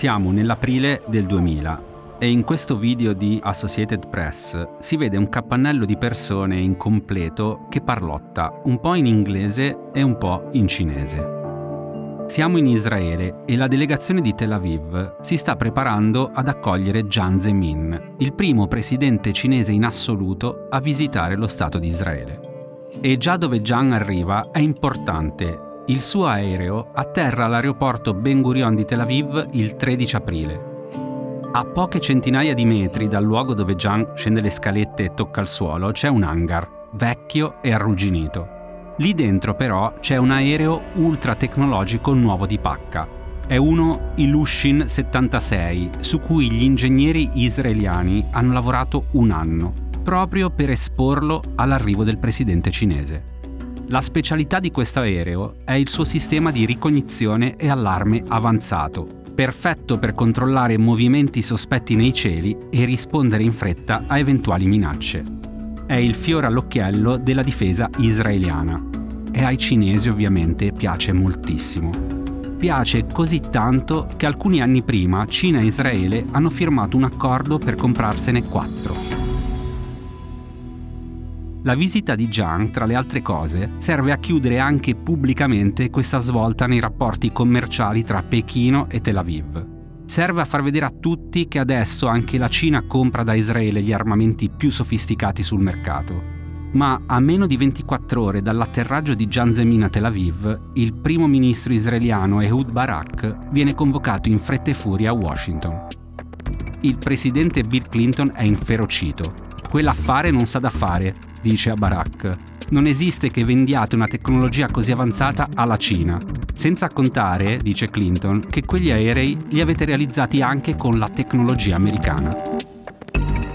Siamo nell'aprile del 2000 e in questo video di Associated Press si vede un capannello di persone incompleto che parlotta un po' in inglese e un po' in cinese. Siamo in Israele e la delegazione di Tel Aviv si sta preparando ad accogliere Jiang Zemin, il primo presidente cinese in assoluto a visitare lo Stato di Israele. E già dove Jiang arriva è importante. Il suo aereo atterra all'aeroporto Ben Gurion di Tel Aviv il 13 aprile. A poche centinaia di metri dal luogo dove Jiang scende le scalette e tocca il suolo c'è un hangar, vecchio e arrugginito. Lì dentro però c'è un aereo ultra tecnologico nuovo di pacca. È uno Ilushin 76, su cui gli ingegneri israeliani hanno lavorato un anno, proprio per esporlo all'arrivo del presidente cinese. La specialità di questo aereo è il suo sistema di ricognizione e allarme avanzato, perfetto per controllare movimenti sospetti nei cieli e rispondere in fretta a eventuali minacce è il fiore all'occhiello della difesa israeliana e ai cinesi ovviamente piace moltissimo. Piace così tanto che alcuni anni prima Cina e Israele hanno firmato un accordo per comprarsene quattro. La visita di Jiang, tra le altre cose, serve a chiudere anche pubblicamente questa svolta nei rapporti commerciali tra Pechino e Tel Aviv serve a far vedere a tutti che adesso anche la Cina compra da Israele gli armamenti più sofisticati sul mercato. Ma a meno di 24 ore dall'atterraggio di Jan Zemin a Tel Aviv, il primo ministro israeliano Ehud Barak viene convocato in fretta e furia a Washington. Il presidente Bill Clinton è inferocito. Quell'affare non sa da fare, dice a Barak. Non esiste che vendiate una tecnologia così avanzata alla Cina. Senza contare, dice Clinton, che quegli aerei li avete realizzati anche con la tecnologia americana.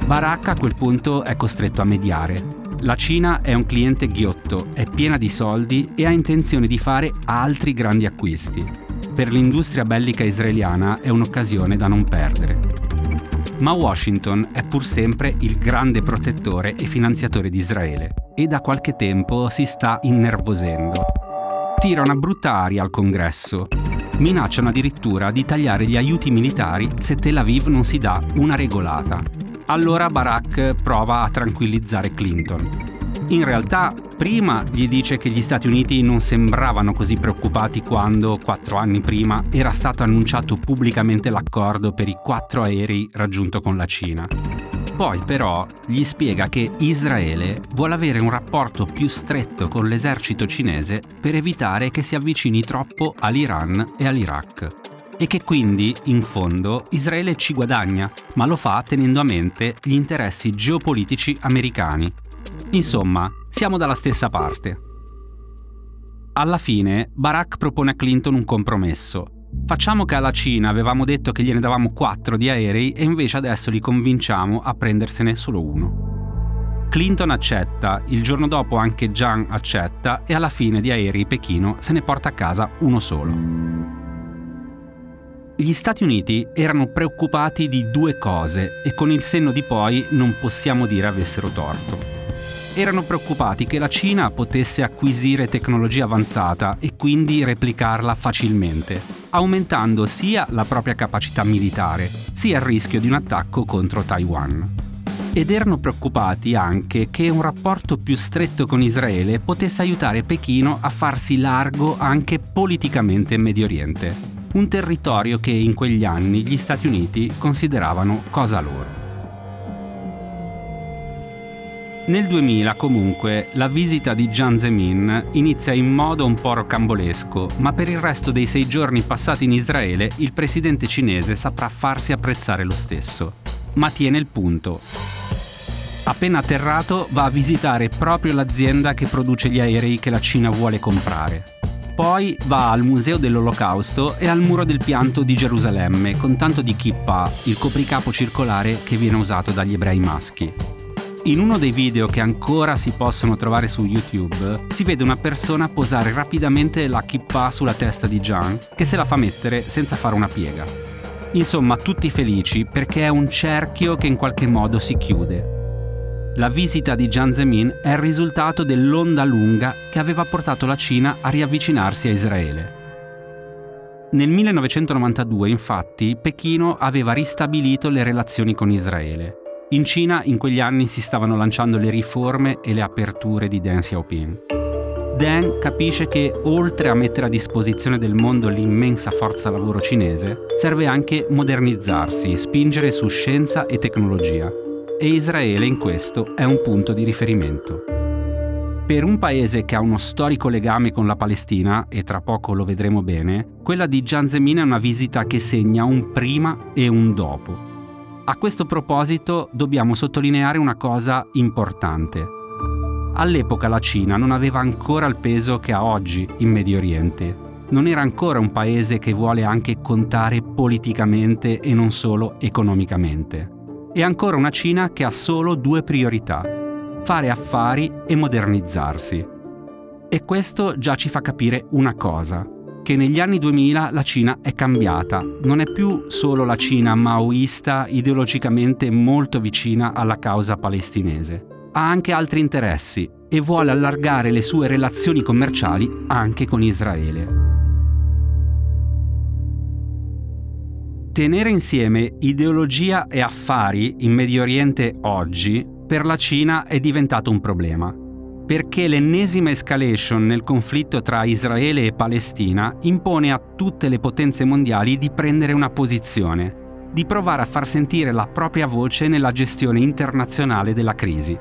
Barack a quel punto è costretto a mediare. La Cina è un cliente ghiotto, è piena di soldi e ha intenzione di fare altri grandi acquisti. Per l'industria bellica israeliana è un'occasione da non perdere. Ma Washington è pur sempre il grande protettore e finanziatore di Israele e da qualche tempo si sta innervosendo tira una brutta aria al congresso. Minacciano addirittura di tagliare gli aiuti militari se Tel Aviv non si dà una regolata. Allora Barack prova a tranquillizzare Clinton. In realtà, prima gli dice che gli Stati Uniti non sembravano così preoccupati quando, quattro anni prima, era stato annunciato pubblicamente l'accordo per i quattro aerei raggiunto con la Cina. Poi però gli spiega che Israele vuole avere un rapporto più stretto con l'esercito cinese per evitare che si avvicini troppo all'Iran e all'Iraq. E che quindi, in fondo, Israele ci guadagna, ma lo fa tenendo a mente gli interessi geopolitici americani. Insomma, siamo dalla stessa parte. Alla fine, Barack propone a Clinton un compromesso Facciamo che alla Cina avevamo detto che gliene davamo 4 di aerei e invece adesso li convinciamo a prendersene solo uno. Clinton accetta, il giorno dopo anche Jiang accetta e alla fine di aerei Pechino se ne porta a casa uno solo. Gli Stati Uniti erano preoccupati di due cose e con il senno di poi non possiamo dire avessero torto erano preoccupati che la Cina potesse acquisire tecnologia avanzata e quindi replicarla facilmente, aumentando sia la propria capacità militare, sia il rischio di un attacco contro Taiwan. Ed erano preoccupati anche che un rapporto più stretto con Israele potesse aiutare Pechino a farsi largo anche politicamente in Medio Oriente, un territorio che in quegli anni gli Stati Uniti consideravano cosa loro. Nel 2000 comunque la visita di Jiang Zemin inizia in modo un po' rocambolesco, ma per il resto dei sei giorni passati in Israele il presidente cinese saprà farsi apprezzare lo stesso. Ma tiene il punto. Appena atterrato va a visitare proprio l'azienda che produce gli aerei che la Cina vuole comprare. Poi va al Museo dell'Olocausto e al Muro del Pianto di Gerusalemme con tanto di kippah, il copricapo circolare che viene usato dagli ebrei maschi. In uno dei video che ancora si possono trovare su YouTube, si vede una persona posare rapidamente la kippa sulla testa di John, che se la fa mettere senza fare una piega. Insomma, tutti felici perché è un cerchio che in qualche modo si chiude. La visita di Jiang Zemin è il risultato dell'onda lunga che aveva portato la Cina a riavvicinarsi a Israele. Nel 1992, infatti, Pechino aveva ristabilito le relazioni con Israele. In Cina in quegli anni si stavano lanciando le riforme e le aperture di Deng Xiaoping. Deng capisce che, oltre a mettere a disposizione del mondo l'immensa forza lavoro cinese, serve anche modernizzarsi, spingere su scienza e tecnologia. E Israele in questo è un punto di riferimento. Per un paese che ha uno storico legame con la Palestina, e tra poco lo vedremo bene, quella di Jiang Zemin è una visita che segna un prima e un dopo. A questo proposito dobbiamo sottolineare una cosa importante. All'epoca la Cina non aveva ancora il peso che ha oggi in Medio Oriente. Non era ancora un paese che vuole anche contare politicamente e non solo economicamente. È ancora una Cina che ha solo due priorità, fare affari e modernizzarsi. E questo già ci fa capire una cosa che negli anni 2000 la Cina è cambiata. Non è più solo la Cina maoista ideologicamente molto vicina alla causa palestinese. Ha anche altri interessi e vuole allargare le sue relazioni commerciali anche con Israele. Tenere insieme ideologia e affari in Medio Oriente oggi per la Cina è diventato un problema perché l'ennesima escalation nel conflitto tra Israele e Palestina impone a tutte le potenze mondiali di prendere una posizione, di provare a far sentire la propria voce nella gestione internazionale della crisi.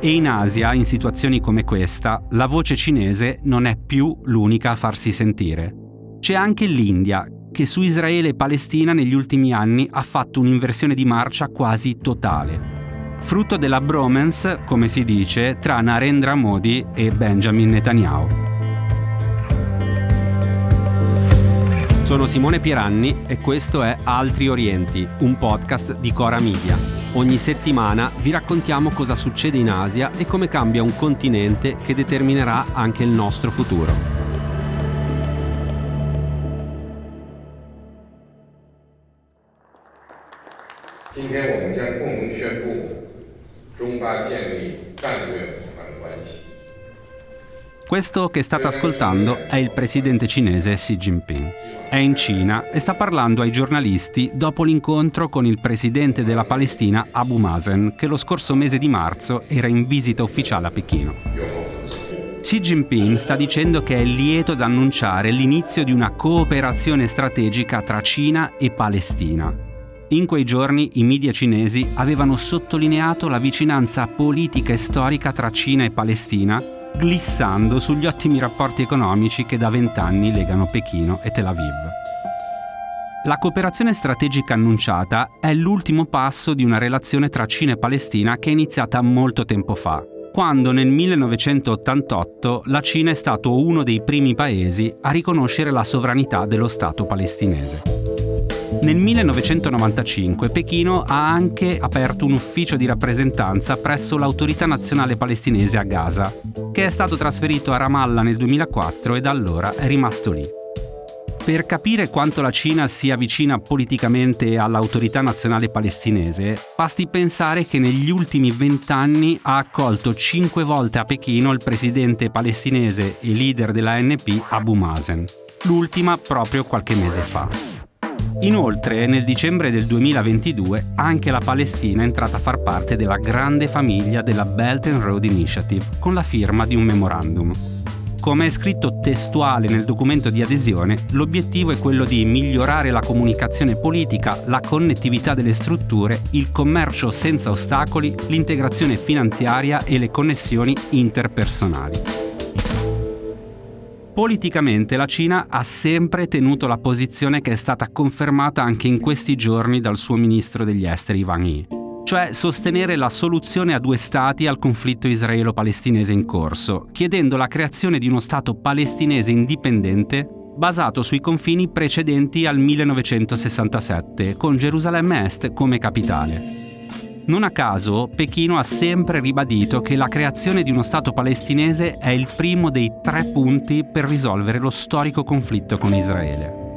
E in Asia, in situazioni come questa, la voce cinese non è più l'unica a farsi sentire. C'è anche l'India, che su Israele e Palestina negli ultimi anni ha fatto un'inversione di marcia quasi totale frutto della bromance, come si dice, tra Narendra Modi e Benjamin Netanyahu. Sono Simone Pieranni e questo è Altri Orienti, un podcast di Cora Media. Ogni settimana vi raccontiamo cosa succede in Asia e come cambia un continente che determinerà anche il nostro futuro. Grazie. 中巴建立战略伙伴关系。Questo che state ascoltando è il presidente cinese Xi Jinping. È in Cina e sta parlando ai giornalisti dopo l'incontro con il presidente della Palestina Abu Mazen, che lo scorso mese di marzo era in visita ufficiale a Pechino. Xi Jinping sta dicendo che è lieto ad annunciare l'inizio di una cooperazione strategica tra Cina e Palestina in quei giorni i media cinesi avevano sottolineato la vicinanza politica e storica tra Cina e Palestina, glissando sugli ottimi rapporti economici che da vent'anni legano Pechino e Tel Aviv. La cooperazione strategica annunciata è l'ultimo passo di una relazione tra Cina e Palestina che è iniziata molto tempo fa, quando nel 1988 la Cina è stato uno dei primi paesi a riconoscere la sovranità dello Stato palestinese. Nel 1995 Pechino ha anche aperto un ufficio di rappresentanza presso l'autorità nazionale palestinese a Gaza, che è stato trasferito a Ramallah nel 2004 e da allora è rimasto lì. Per capire quanto la Cina sia vicina politicamente all'autorità nazionale palestinese, basti pensare che negli ultimi vent'anni ha accolto cinque volte a Pechino il presidente palestinese e leader dell'ANP Abu Mazen, l'ultima proprio qualche mese fa. Inoltre, nel dicembre del 2022, anche la Palestina è entrata a far parte della grande famiglia della Belt and Road Initiative, con la firma di un memorandum. Come è scritto testuale nel documento di adesione, l'obiettivo è quello di migliorare la comunicazione politica, la connettività delle strutture, il commercio senza ostacoli, l'integrazione finanziaria e le connessioni interpersonali. Politicamente la Cina ha sempre tenuto la posizione che è stata confermata anche in questi giorni dal suo ministro degli esteri Wang Yi, cioè sostenere la soluzione a due stati al conflitto israelo-palestinese in corso, chiedendo la creazione di uno Stato palestinese indipendente basato sui confini precedenti al 1967, con Gerusalemme Est come capitale. Non a caso, Pechino ha sempre ribadito che la creazione di uno Stato palestinese è il primo dei tre punti per risolvere lo storico conflitto con Israele.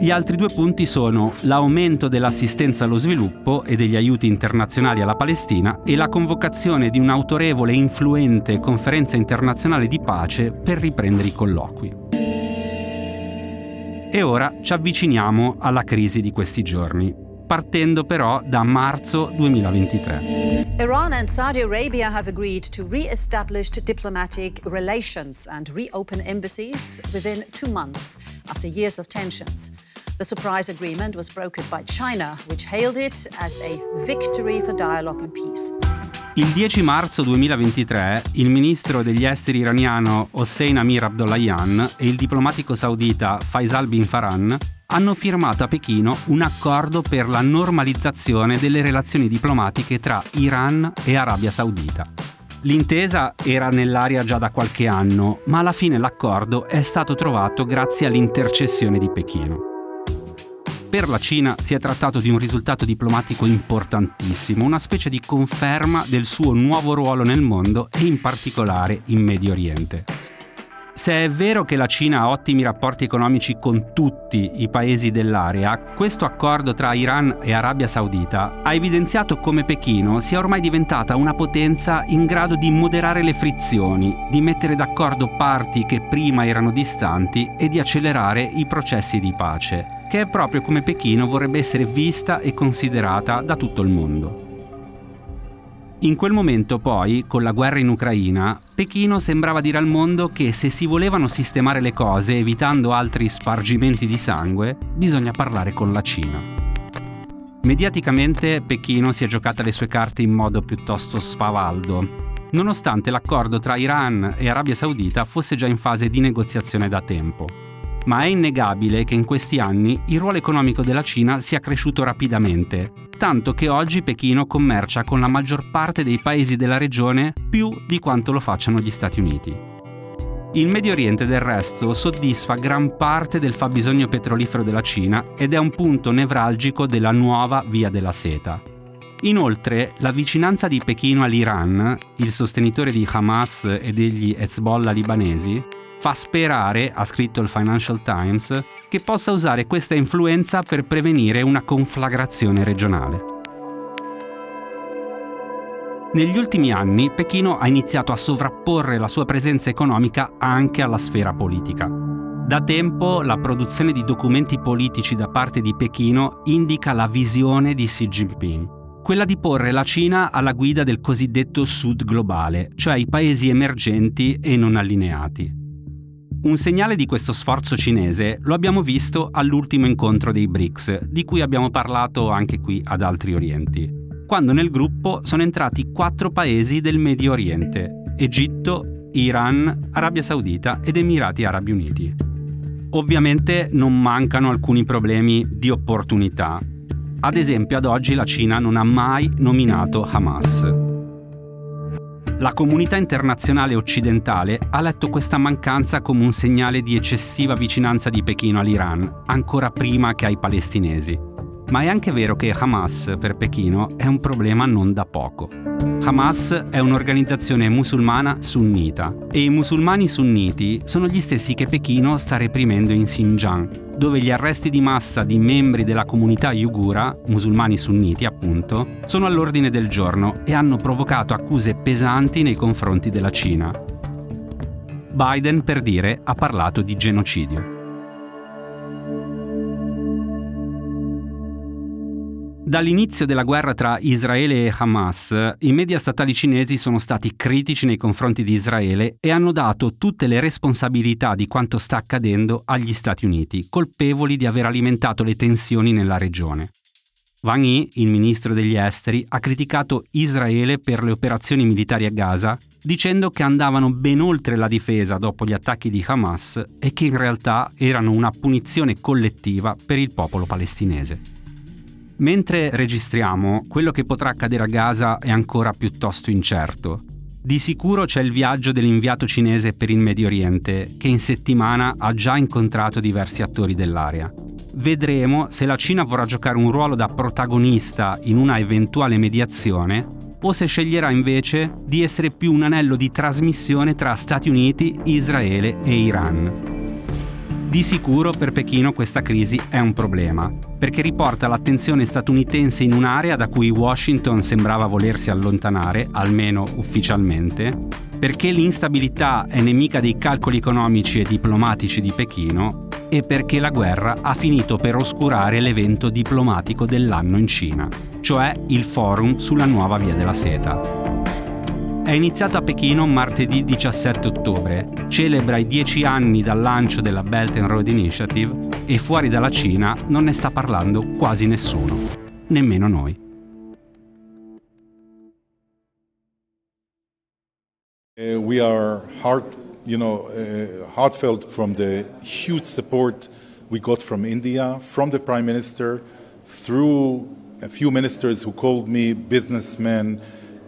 Gli altri due punti sono l'aumento dell'assistenza allo sviluppo e degli aiuti internazionali alla Palestina e la convocazione di un'autorevole e influente conferenza internazionale di pace per riprendere i colloqui. E ora ci avviciniamo alla crisi di questi giorni, partendo però da marzo 2023. Iran and Saudi Arabia have agreed to re-establish diplomatic relations and reopen embassies within two months after years of tensions. The surprise agreement was brokered by China, which hailed it as a victory for dialogue and peace. Il 10 marzo 2023 il ministro degli esteri iraniano Hossein Amir Abdollahian e il diplomatico saudita Faisal bin Farhan hanno firmato a Pechino un accordo per la normalizzazione delle relazioni diplomatiche tra Iran e Arabia Saudita. L'intesa era nell'aria già da qualche anno, ma alla fine l'accordo è stato trovato grazie all'intercessione di Pechino. Per la Cina si è trattato di un risultato diplomatico importantissimo, una specie di conferma del suo nuovo ruolo nel mondo e in particolare in Medio Oriente. Se è vero che la Cina ha ottimi rapporti economici con tutti i paesi dell'area, questo accordo tra Iran e Arabia Saudita ha evidenziato come Pechino sia ormai diventata una potenza in grado di moderare le frizioni, di mettere d'accordo parti che prima erano distanti e di accelerare i processi di pace che è proprio come Pechino vorrebbe essere vista e considerata da tutto il mondo. In quel momento poi, con la guerra in Ucraina, Pechino sembrava dire al mondo che se si volevano sistemare le cose evitando altri spargimenti di sangue, bisogna parlare con la Cina. Mediaticamente Pechino si è giocata le sue carte in modo piuttosto spavaldo, nonostante l'accordo tra Iran e Arabia Saudita fosse già in fase di negoziazione da tempo ma è innegabile che in questi anni il ruolo economico della Cina sia cresciuto rapidamente, tanto che oggi Pechino commercia con la maggior parte dei paesi della regione più di quanto lo facciano gli Stati Uniti. Il Medio Oriente del resto soddisfa gran parte del fabbisogno petrolifero della Cina ed è un punto nevralgico della nuova via della seta. Inoltre, la vicinanza di Pechino all'Iran, il sostenitore di Hamas e degli Hezbollah libanesi, fa sperare, ha scritto il Financial Times, che possa usare questa influenza per prevenire una conflagrazione regionale. Negli ultimi anni Pechino ha iniziato a sovrapporre la sua presenza economica anche alla sfera politica. Da tempo la produzione di documenti politici da parte di Pechino indica la visione di Xi Jinping, quella di porre la Cina alla guida del cosiddetto Sud globale, cioè i paesi emergenti e non allineati. Un segnale di questo sforzo cinese lo abbiamo visto all'ultimo incontro dei BRICS, di cui abbiamo parlato anche qui ad Altri Orienti, quando nel gruppo sono entrati quattro paesi del Medio Oriente, Egitto, Iran, Arabia Saudita ed Emirati Arabi Uniti. Ovviamente non mancano alcuni problemi di opportunità. Ad esempio ad oggi la Cina non ha mai nominato Hamas la comunità internazionale occidentale ha letto questa mancanza come un segnale di eccessiva vicinanza di Pechino all'Iran, ancora prima che ai palestinesi. Ma è anche vero che Hamas per Pechino è un problema non da poco. Hamas è un'organizzazione musulmana sunnita e i musulmani sunniti sono gli stessi che Pechino sta reprimendo in Xinjiang, dove gli arresti di massa di membri della comunità uigura, musulmani sunniti appunto, sono all'ordine del giorno e hanno provocato accuse pesanti nei confronti della Cina. Biden, per dire, ha parlato di genocidio. Dall'inizio della guerra tra Israele e Hamas, i media statali cinesi sono stati critici nei confronti di Israele e hanno dato tutte le responsabilità di quanto sta accadendo agli Stati Uniti, colpevoli di aver alimentato le tensioni nella regione. Wang Yi, il ministro degli esteri, ha criticato Israele per le operazioni militari a Gaza, dicendo che andavano ben oltre la difesa dopo gli attacchi di Hamas e che in realtà erano una punizione collettiva per il popolo palestinese. Mentre registriamo, quello che potrà accadere a Gaza è ancora piuttosto incerto. Di sicuro c'è il viaggio dell'inviato cinese per il Medio Oriente, che in settimana ha già incontrato diversi attori dell'area. Vedremo se la Cina vorrà giocare un ruolo da protagonista in una eventuale mediazione o se sceglierà invece di essere più un anello di trasmissione tra Stati Uniti, Israele e Iran. Di sicuro per Pechino questa crisi è un problema, perché riporta l'attenzione statunitense in un'area da cui Washington sembrava volersi allontanare, almeno ufficialmente, perché l'instabilità è nemica dei calcoli economici e diplomatici di Pechino e perché la guerra ha finito per oscurare l'evento diplomatico dell'anno in Cina, cioè il forum sulla nuova via della seta. È iniziato a Pechino martedì 17 ottobre, celebra i dieci anni dal lancio della Belt and Road Initiative e fuori dalla Cina non ne sta parlando quasi nessuno, nemmeno noi. Uh, we are hard, you know, uh, heartfelt from the huge support we got from India, from the Prime Minister, through a few ministers who called me businessmen,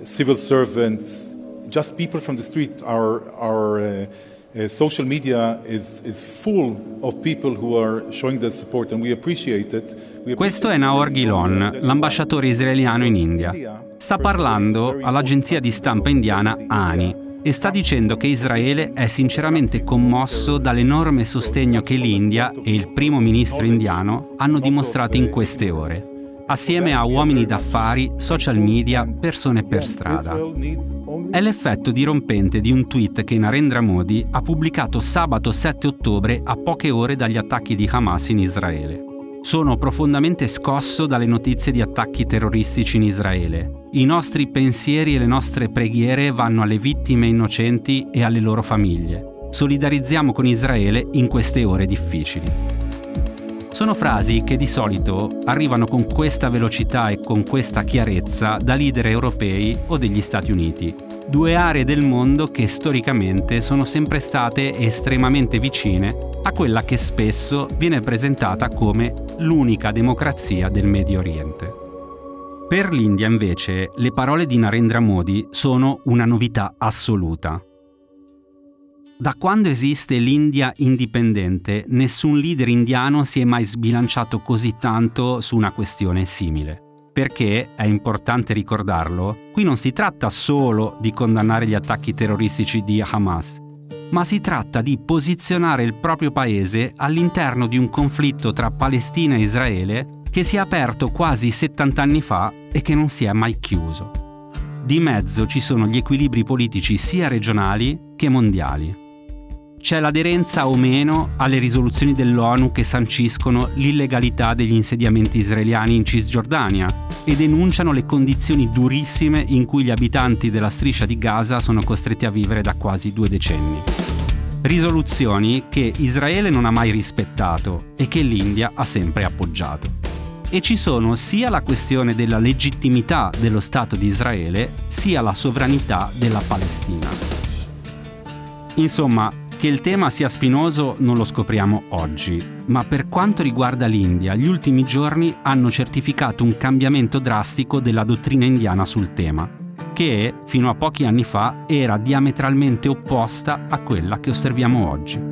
civil servants, just people from the street. Our, our uh, uh, social media is, is full of people who are showing their support and we appreciate it. Questo è Naor Gilon, l'ambasciatore israeliano in India. Sta parlando all'agenzia di stampa indiana ANI e sta dicendo che Israele è sinceramente commosso dall'enorme sostegno che l'India e il primo ministro indiano hanno dimostrato in queste ore assieme a uomini d'affari, social media, persone per strada. È l'effetto dirompente di un tweet che Narendra Modi ha pubblicato sabato 7 ottobre a poche ore dagli attacchi di Hamas in Israele. Sono profondamente scosso dalle notizie di attacchi terroristici in Israele. I nostri pensieri e le nostre preghiere vanno alle vittime innocenti e alle loro famiglie. Solidarizziamo con Israele in queste ore difficili. Sono frasi che di solito arrivano con questa velocità e con questa chiarezza da leader europei o degli Stati Uniti, due aree del mondo che storicamente sono sempre state estremamente vicine a quella che spesso viene presentata come l'unica democrazia del Medio Oriente. Per l'India invece le parole di Narendra Modi sono una novità assoluta. Da quando esiste l'India indipendente, nessun leader indiano si è mai sbilanciato così tanto su una questione simile. Perché, è importante ricordarlo, qui non si tratta solo di condannare gli attacchi terroristici di Hamas, ma si tratta di posizionare il proprio paese all'interno di un conflitto tra Palestina e Israele che si è aperto quasi 70 anni fa e che non si è mai chiuso. Di mezzo ci sono gli equilibri politici sia regionali che mondiali c'è l'aderenza o meno alle risoluzioni dell'ONU che sanciscono l'illegalità degli insediamenti israeliani in Cisgiordania e denunciano le condizioni durissime in cui gli abitanti della striscia di Gaza sono costretti a vivere da quasi due decenni. Risoluzioni che Israele non ha mai rispettato e che l'India ha sempre appoggiato. E ci sono sia la questione della legittimità dello Stato di Israele, sia la sovranità della Palestina. Insomma, che il tema sia spinoso non lo scopriamo oggi, ma per quanto riguarda l'India, gli ultimi giorni hanno certificato un cambiamento drastico della dottrina indiana sul tema, che fino a pochi anni fa era diametralmente opposta a quella che osserviamo oggi.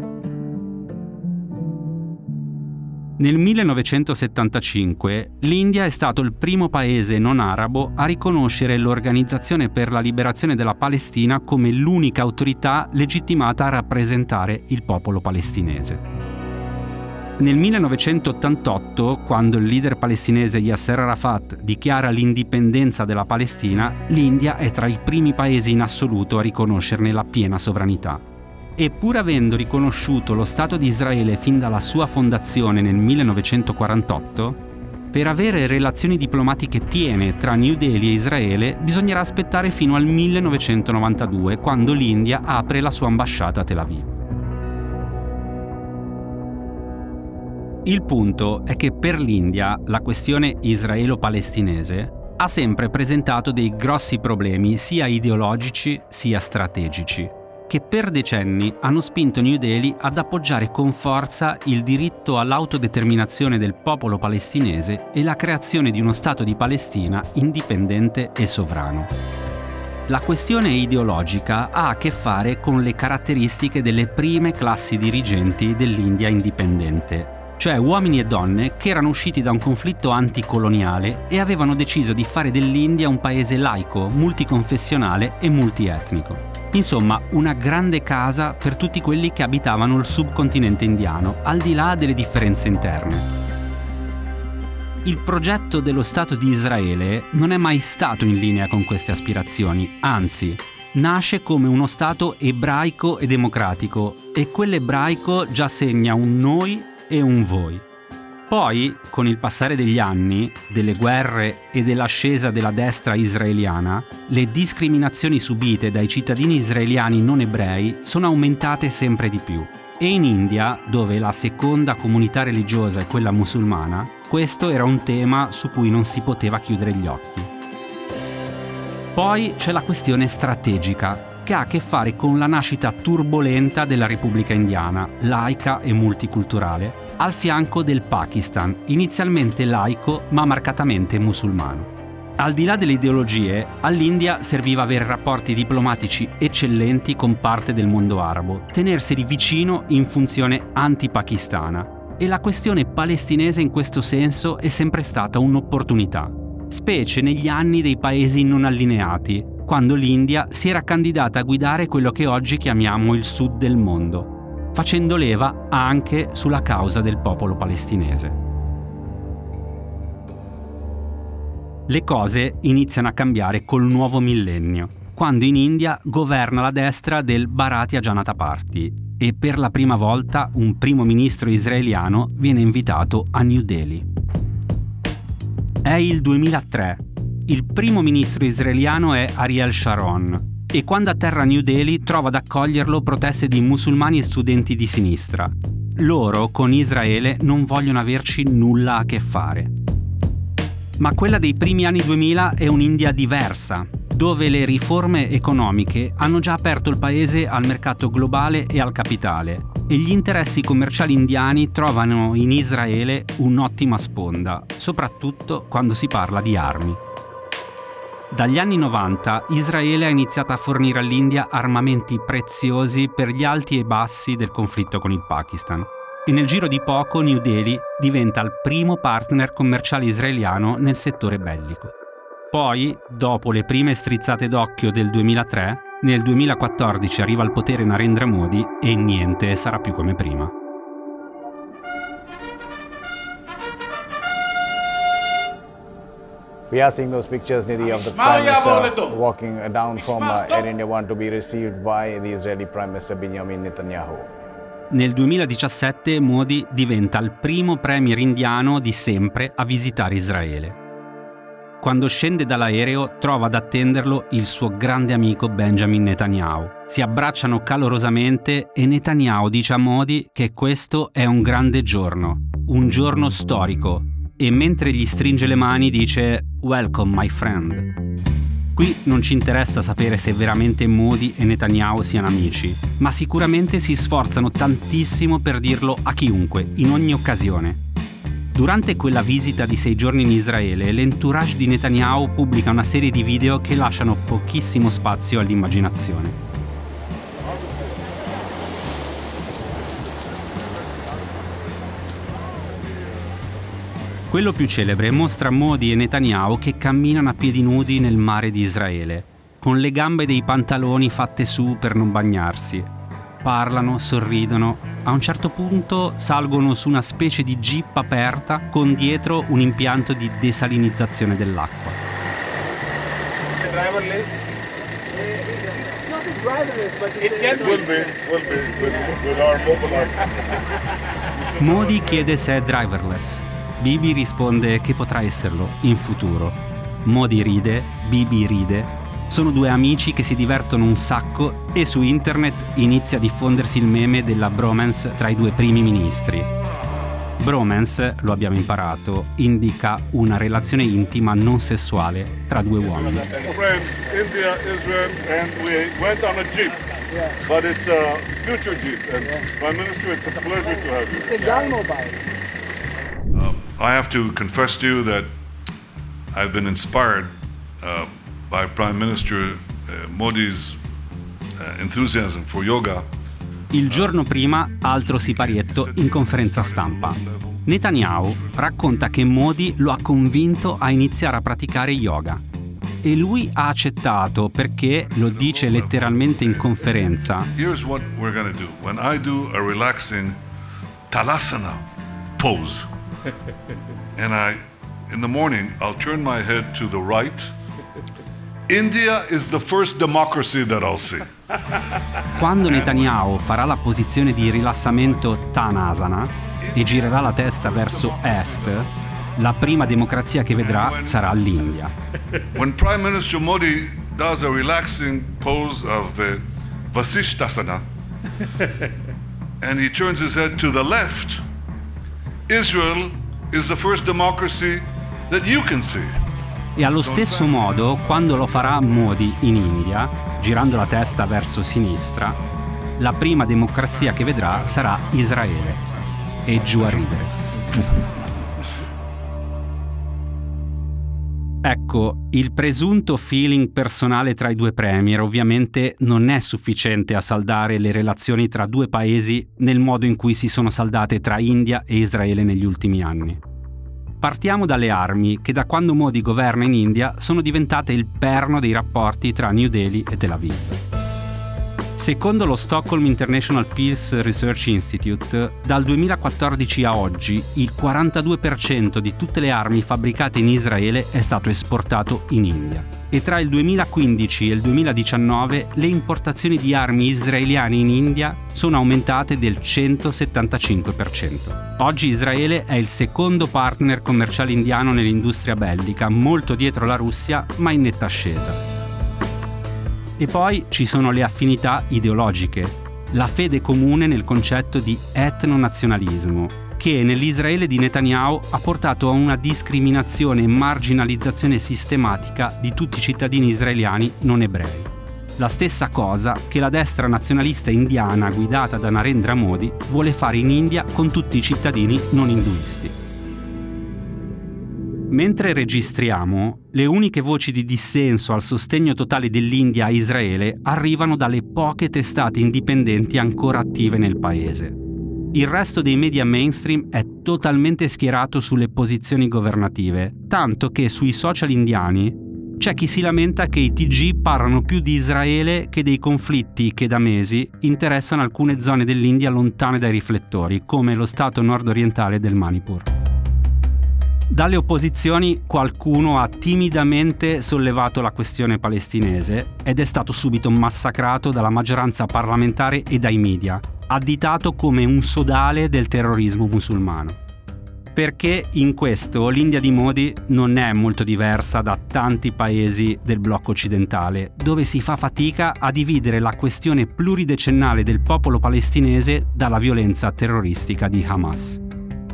Nel 1975 l'India è stato il primo paese non arabo a riconoscere l'Organizzazione per la liberazione della Palestina come l'unica autorità legittimata a rappresentare il popolo palestinese. Nel 1988, quando il leader palestinese Yasser Arafat dichiara l'indipendenza della Palestina, l'India è tra i primi paesi in assoluto a riconoscerne la piena sovranità e pur avendo riconosciuto lo Stato di Israele fin dalla sua fondazione nel 1948, per avere relazioni diplomatiche piene tra New Delhi e Israele bisognerà aspettare fino al 1992, quando l'India apre la sua ambasciata a Tel Aviv. Il punto è che per l'India la questione israelo-palestinese ha sempre presentato dei grossi problemi sia ideologici sia strategici che per decenni hanno spinto New Delhi ad appoggiare con forza il diritto all'autodeterminazione del popolo palestinese e la creazione di uno Stato di Palestina indipendente e sovrano. La questione ideologica ha a che fare con le caratteristiche delle prime classi dirigenti dell'India indipendente, cioè uomini e donne che erano usciti da un conflitto anticoloniale e avevano deciso di fare dell'India un paese laico, multiconfessionale e multietnico. Insomma, una grande casa per tutti quelli che abitavano il subcontinente indiano, al di là delle differenze interne. Il progetto dello Stato di Israele non è mai stato in linea con queste aspirazioni, anzi, nasce come uno Stato ebraico e democratico e quell'ebraico già segna un noi e un voi. Poi, con il passare degli anni, delle guerre e dell'ascesa della destra israeliana, le discriminazioni subite dai cittadini israeliani non ebrei sono aumentate sempre di più. E in India, dove la seconda comunità religiosa è quella musulmana, questo era un tema su cui non si poteva chiudere gli occhi. Poi c'è la questione strategica, che ha a che fare con la nascita turbolenta della Repubblica Indiana, laica e multiculturale, al fianco del Pakistan, inizialmente laico ma marcatamente musulmano. Al di là delle ideologie, all'India serviva avere rapporti diplomatici eccellenti con parte del mondo arabo, tenerseli vicino in funzione anti-pakistana. E la questione palestinese in questo senso è sempre stata un'opportunità, specie negli anni dei paesi non allineati, quando l'India si era candidata a guidare quello che oggi chiamiamo il sud del mondo, facendo leva anche sulla causa del popolo palestinese. Le cose iniziano a cambiare col nuovo millennio, quando in India governa la destra del Bharatiya Janata Party e per la prima volta un primo ministro israeliano viene invitato a New Delhi. È il 2003. Il primo ministro israeliano è Ariel Sharon, e quando atterra a New Delhi trova ad accoglierlo proteste di musulmani e studenti di sinistra. Loro con Israele non vogliono averci nulla a che fare. Ma quella dei primi anni 2000 è un'India diversa, dove le riforme economiche hanno già aperto il paese al mercato globale e al capitale e gli interessi commerciali indiani trovano in Israele un'ottima sponda, soprattutto quando si parla di armi. Dagli anni 90 Israele ha iniziato a fornire all'India armamenti preziosi per gli alti e bassi del conflitto con il Pakistan e nel giro di poco New Delhi diventa il primo partner commerciale israeliano nel settore bellico. Poi, dopo le prime strizzate d'occhio del 2003, nel 2014 arriva al potere Narendra Modi e niente sarà più come prima. We are seeing those pictures, Nidhi, of the Prime Minister walking down from uh, Air India One to be received by the Israeli Prime Minister Benjamin Netanyahu. Nel 2017 Modi diventa il primo premier indiano di sempre a visitare Israele. Quando scende dall'aereo trova ad attenderlo il suo grande amico Benjamin Netanyahu. Si abbracciano calorosamente e Netanyahu dice a Modi che questo è un grande giorno, un giorno storico, e mentre gli stringe le mani dice Welcome my friend. Qui non ci interessa sapere se veramente Modi e Netanyahu siano amici, ma sicuramente si sforzano tantissimo per dirlo a chiunque, in ogni occasione. Durante quella visita di sei giorni in Israele, l'entourage di Netanyahu pubblica una serie di video che lasciano pochissimo spazio all'immaginazione. Quello più celebre mostra Modi e Netanyahu che camminano a piedi nudi nel mare di Israele, con le gambe dei pantaloni fatte su per non bagnarsi. Parlano, sorridono, a un certo punto salgono su una specie di jeep aperta con dietro un impianto di desalinizzazione dell'acqua. Modi chiede se è driverless Bibi risponde che potrà esserlo in futuro. Modi ride, Bibi ride. Sono due amici che si divertono un sacco e su internet inizia a diffondersi il meme della bromance tra i due primi ministri. Bromance, lo abbiamo imparato, indica una relazione intima non sessuale tra due uomini. Friends, India, Israel, and we went on a jeep. But it's a future jeep. And Prime Minister, it's a pleasure to have you. It's a young mobile. I have to confess to you that I've been inspired uh, by Prime Minister uh, Modi's uh, enthusiasm for yoga. Il giorno prima, altro siparietto in conferenza stampa. Netanyahu racconta che Modi lo ha convinto a iniziare a praticare yoga. E lui ha accettato perché, lo dice letteralmente in conferenza. Here's what we're gonna do. When I do a relaxing Talasana pose. And I, in the morning, I'll turn my head to the right. India is the first democracy that I'll see. Quando Netanyahu farà la posizione di rilassamento Tanasana, e girerà la testa verso est, la prima democrazia che vedrà sarà l'India. When Prime Minister Modi does a relaxing pose of uh, Vasishtasana and he turns his head to the left, Israel is the first democracy that you can see. E allo stesso modo, quando lo farà Modi in India, girando la testa verso sinistra, la prima democrazia che vedrà sarà Israele. E giù a ridere. Ecco, il presunto feeling personale tra i due premier ovviamente non è sufficiente a saldare le relazioni tra due paesi nel modo in cui si sono saldate tra India e Israele negli ultimi anni. Partiamo dalle armi che da quando Modi governa in India sono diventate il perno dei rapporti tra New Delhi e Tel Aviv. Secondo lo Stockholm International Peace Research Institute, dal 2014 a oggi il 42% di tutte le armi fabbricate in Israele è stato esportato in India. E tra il 2015 e il 2019 le importazioni di armi israeliane in India sono aumentate del 175%. Oggi Israele è il secondo partner commerciale indiano nell'industria bellica, molto dietro la Russia, ma in netta ascesa. E poi ci sono le affinità ideologiche, la fede comune nel concetto di etnonazionalismo, che nell'Israele di Netanyahu ha portato a una discriminazione e marginalizzazione sistematica di tutti i cittadini israeliani non ebrei. La stessa cosa che la destra nazionalista indiana guidata da Narendra Modi vuole fare in India con tutti i cittadini non induisti. Mentre registriamo, le uniche voci di dissenso al sostegno totale dell'India a Israele arrivano dalle poche testate indipendenti ancora attive nel paese. Il resto dei media mainstream è totalmente schierato sulle posizioni governative, tanto che sui social indiani c'è chi si lamenta che i TG parlano più di Israele che dei conflitti che da mesi interessano alcune zone dell'India lontane dai riflettori, come lo stato nord-orientale del Manipur. Dalle opposizioni qualcuno ha timidamente sollevato la questione palestinese ed è stato subito massacrato dalla maggioranza parlamentare e dai media, additato come un sodale del terrorismo musulmano. Perché in questo l'India di Modi non è molto diversa da tanti paesi del blocco occidentale, dove si fa fatica a dividere la questione pluridecennale del popolo palestinese dalla violenza terroristica di Hamas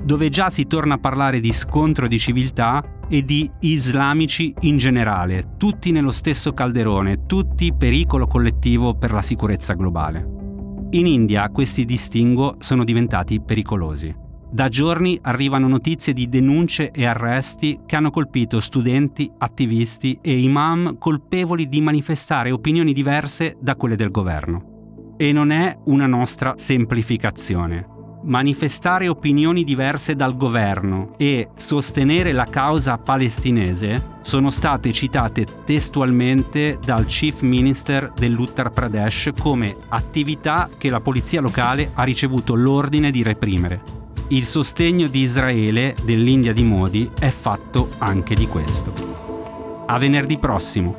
dove già si torna a parlare di scontro di civiltà e di islamici in generale, tutti nello stesso calderone, tutti pericolo collettivo per la sicurezza globale. In India questi distinguo sono diventati pericolosi. Da giorni arrivano notizie di denunce e arresti che hanno colpito studenti, attivisti e imam colpevoli di manifestare opinioni diverse da quelle del governo. E non è una nostra semplificazione manifestare opinioni diverse dal governo e sostenere la causa palestinese sono state citate testualmente dal chief minister dell'Uttar Pradesh come attività che la polizia locale ha ricevuto l'ordine di reprimere. Il sostegno di Israele dell'India di Modi è fatto anche di questo. A venerdì prossimo.